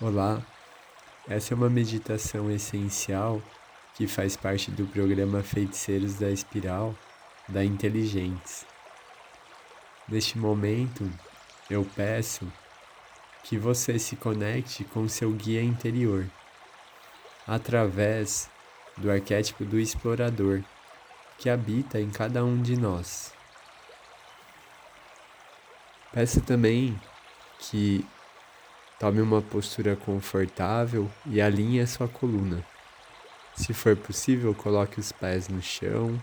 Olá, essa é uma meditação essencial que faz parte do programa Feiticeiros da Espiral da Inteligentes. Neste momento, eu peço que você se conecte com seu guia interior através do arquétipo do explorador que habita em cada um de nós. Peço também que Tome uma postura confortável e alinhe a sua coluna. Se for possível, coloque os pés no chão.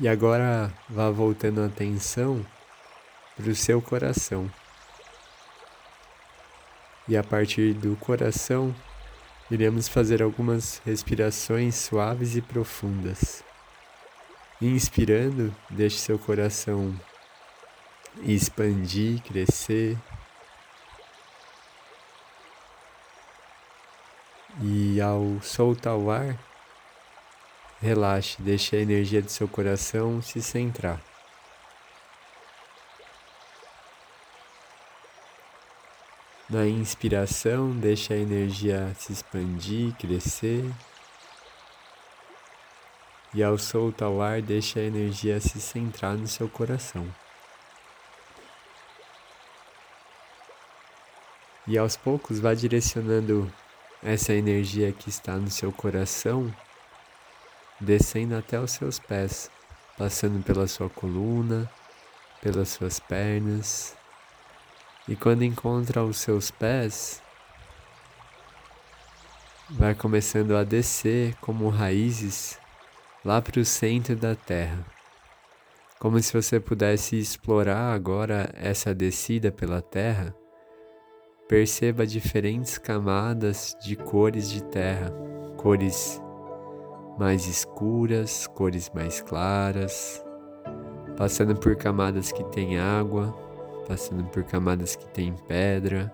E agora vá voltando a atenção para o seu coração. E a partir do coração, iremos fazer algumas respirações suaves e profundas. Inspirando, deixe seu coração expandir, crescer. E ao soltar o ar, relaxe, deixe a energia do seu coração se centrar. Na inspiração, deixe a energia se expandir, crescer. E ao soltar o ar, deixe a energia se centrar no seu coração. E aos poucos vá direcionando essa energia que está no seu coração, descendo até os seus pés, passando pela sua coluna, pelas suas pernas. E quando encontra os seus pés, vai começando a descer como raízes lá para o centro da terra. Como se você pudesse explorar agora essa descida pela terra Perceba diferentes camadas de cores de terra, cores mais escuras, cores mais claras, passando por camadas que tem água, passando por camadas que tem pedra.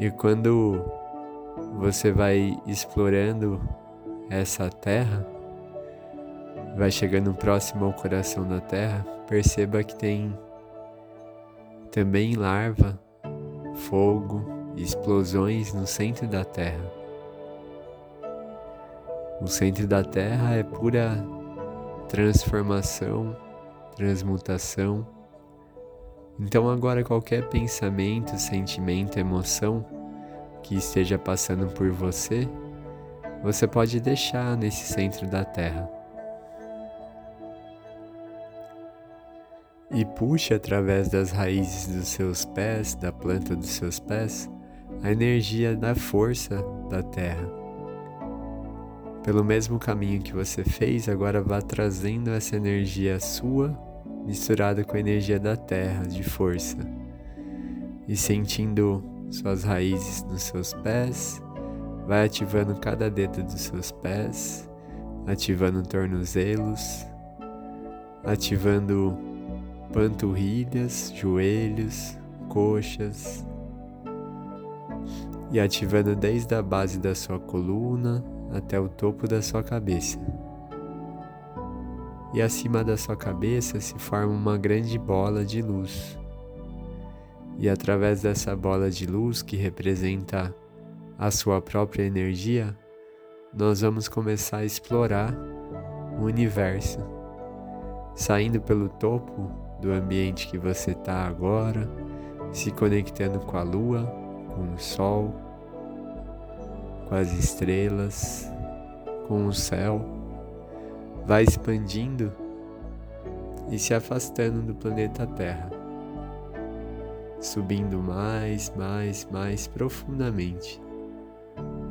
E quando você vai explorando essa terra, vai chegando próximo ao coração da terra, perceba que tem também larva fogo e explosões no centro da Terra. O centro da Terra é pura transformação, transmutação. Então, agora, qualquer pensamento, sentimento, emoção que esteja passando por você, você pode deixar nesse centro da Terra. E puxe através das raízes dos seus pés, da planta dos seus pés, a energia da força da terra. Pelo mesmo caminho que você fez, agora vá trazendo essa energia sua misturada com a energia da terra de força e sentindo suas raízes nos seus pés, vai ativando cada dedo dos seus pés, ativando tornozelos, ativando panturrilhas, joelhos, coxas e ativando desde a base da sua coluna até o topo da sua cabeça. E acima da sua cabeça se forma uma grande bola de luz. E através dessa bola de luz que representa a sua própria energia, nós vamos começar a explorar o universo, saindo pelo topo do ambiente que você está agora, se conectando com a lua, com o sol, com as estrelas, com o céu. Vai expandindo e se afastando do planeta Terra, subindo mais, mais, mais profundamente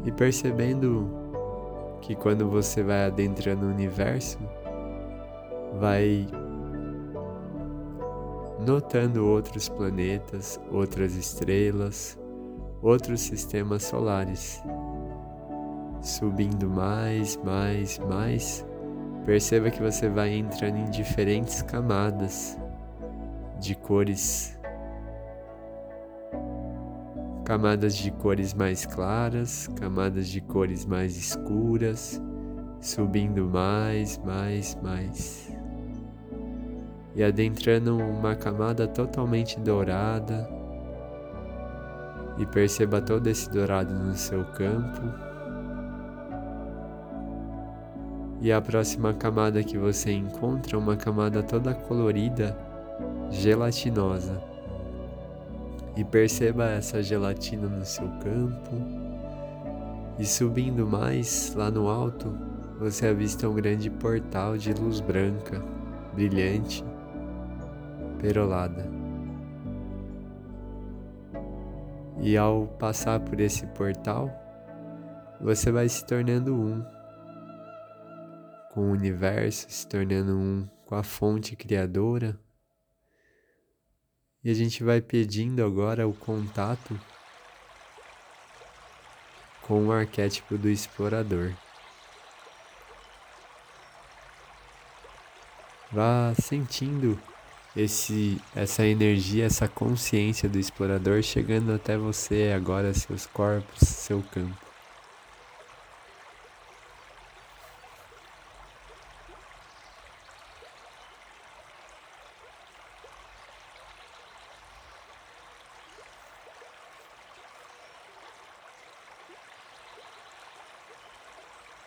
e percebendo que quando você vai adentrando o universo, vai notando outros planetas, outras estrelas, outros sistemas solares. Subindo mais, mais, mais, perceba que você vai entrando em diferentes camadas de cores. Camadas de cores mais claras, camadas de cores mais escuras, subindo mais, mais, mais. E adentrando uma camada totalmente dourada. E perceba todo esse dourado no seu campo. E a próxima camada que você encontra é uma camada toda colorida, gelatinosa. E perceba essa gelatina no seu campo. E subindo mais lá no alto, você avista um grande portal de luz branca, brilhante, perolada. E ao passar por esse portal, você vai se tornando um com o universo, se tornando um com a fonte criadora. E a gente vai pedindo agora o contato com o arquétipo do explorador. Vá sentindo esse, essa energia, essa consciência do explorador chegando até você agora, seus corpos, seu campo.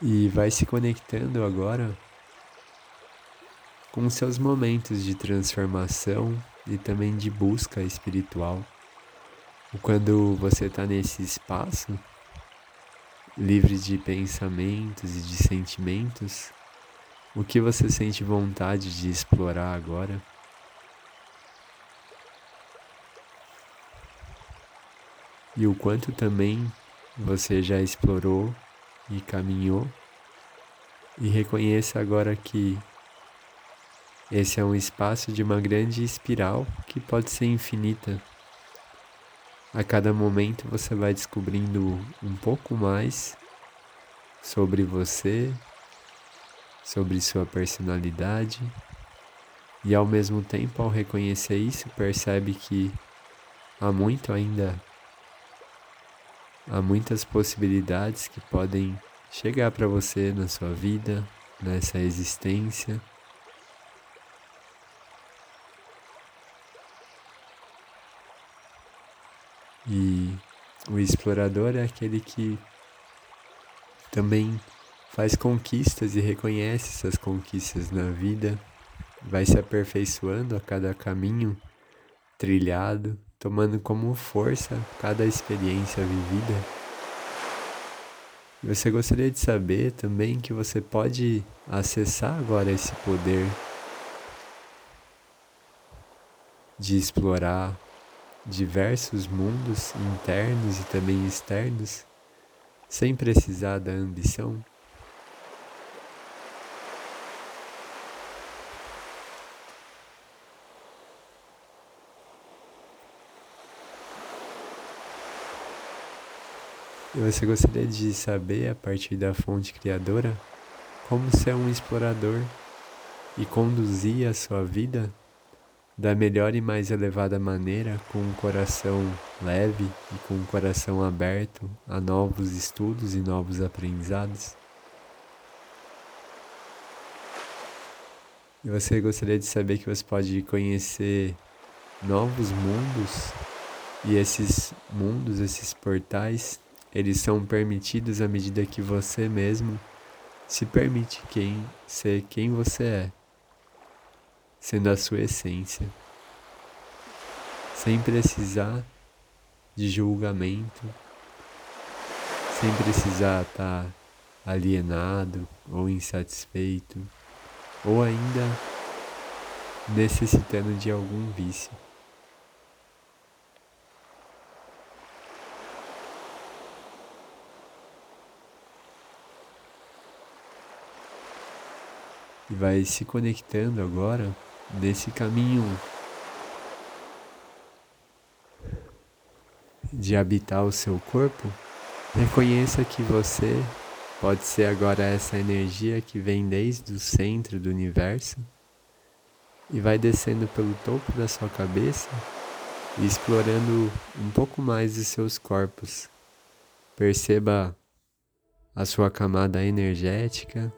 E vai se conectando agora com seus momentos de transformação e também de busca espiritual. Quando você está nesse espaço, livre de pensamentos e de sentimentos, o que você sente vontade de explorar agora? E o quanto também você já explorou e caminhou, e reconheça agora que esse é um espaço de uma grande espiral que pode ser infinita. A cada momento você vai descobrindo um pouco mais sobre você, sobre sua personalidade, e ao mesmo tempo, ao reconhecer isso, percebe que há muito ainda, há muitas possibilidades que podem chegar para você na sua vida, nessa existência. E o explorador é aquele que também faz conquistas e reconhece essas conquistas na vida, vai se aperfeiçoando a cada caminho trilhado, tomando como força cada experiência vivida. Você gostaria de saber também que você pode acessar agora esse poder de explorar diversos mundos internos e também externos, sem precisar da ambição? E você gostaria de saber, a partir da fonte criadora, como ser um explorador e conduzir a sua vida da melhor e mais elevada maneira, com um coração leve e com um coração aberto a novos estudos e novos aprendizados? E você gostaria de saber que você pode conhecer novos mundos e esses mundos, esses portais, eles são permitidos à medida que você mesmo se permite quem ser quem você é sendo a sua essência, sem precisar de julgamento, sem precisar estar alienado ou insatisfeito, ou ainda necessitando de algum vício. E vai se conectando agora desse caminho de habitar o seu corpo, reconheça que você pode ser agora essa energia que vem desde o centro do universo e vai descendo pelo topo da sua cabeça e explorando um pouco mais de seus corpos. Perceba a sua camada energética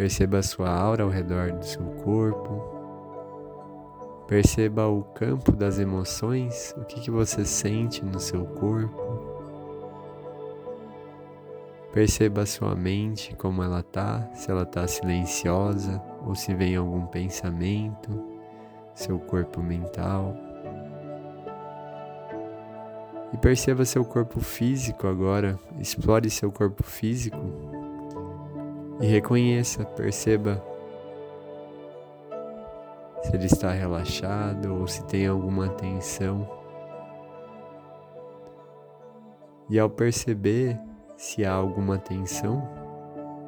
Perceba a sua aura ao redor do seu corpo. Perceba o campo das emoções, o que, que você sente no seu corpo. Perceba a sua mente, como ela tá, se ela tá silenciosa ou se vem algum pensamento, seu corpo mental. E perceba seu corpo físico agora, explore seu corpo físico e reconheça, perceba se ele está relaxado ou se tem alguma tensão. E ao perceber se há alguma tensão,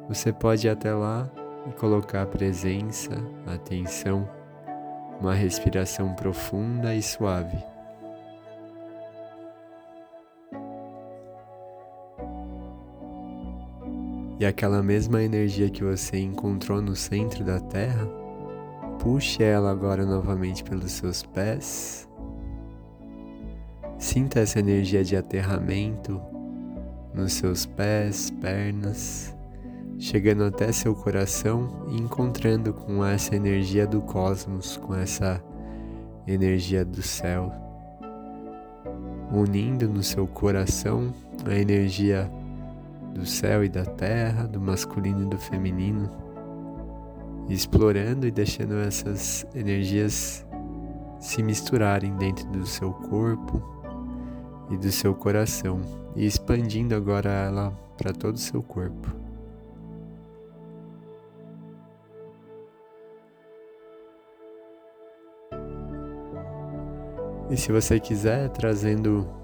você pode ir até lá e colocar a presença, a atenção, uma respiração profunda e suave. E aquela mesma energia que você encontrou no centro da Terra, puxe ela agora novamente pelos seus pés. Sinta essa energia de aterramento nos seus pés, pernas, chegando até seu coração e encontrando com essa energia do cosmos, com essa energia do céu, unindo no seu coração a energia do céu e da terra, do masculino e do feminino, explorando e deixando essas energias se misturarem dentro do seu corpo e do seu coração e expandindo agora ela para todo o seu corpo. E se você quiser, trazendo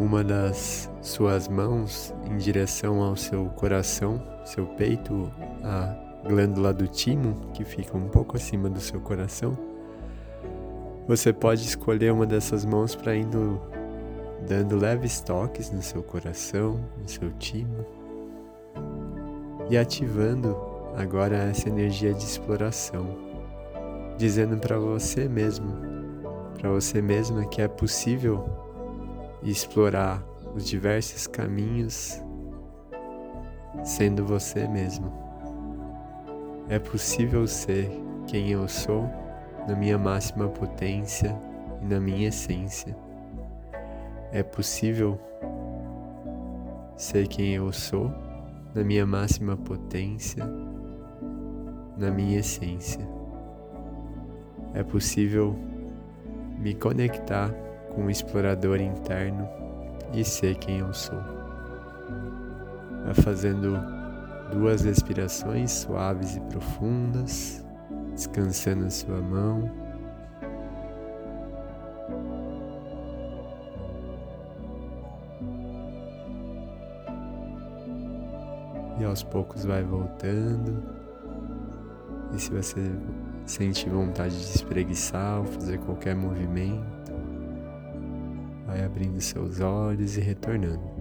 uma das suas mãos em direção ao seu coração, seu peito, a glândula do timo, que fica um pouco acima do seu coração. Você pode escolher uma dessas mãos para indo dando leves toques no seu coração, no seu timo e ativando agora essa energia de exploração, dizendo para você mesmo, para você mesma que é possível e explorar os diversos caminhos sendo você mesmo. É possível ser quem eu sou na minha máxima potência e na minha essência. É possível ser quem eu sou na minha máxima potência, na minha essência. É possível me conectar com o explorador interno e ser quem eu sou. Vai fazendo duas respirações suaves e profundas, descansando a sua mão. E aos poucos vai voltando. E se você sente vontade de espreguiçar ou fazer qualquer movimento, Vai abrindo seus olhos e retornando.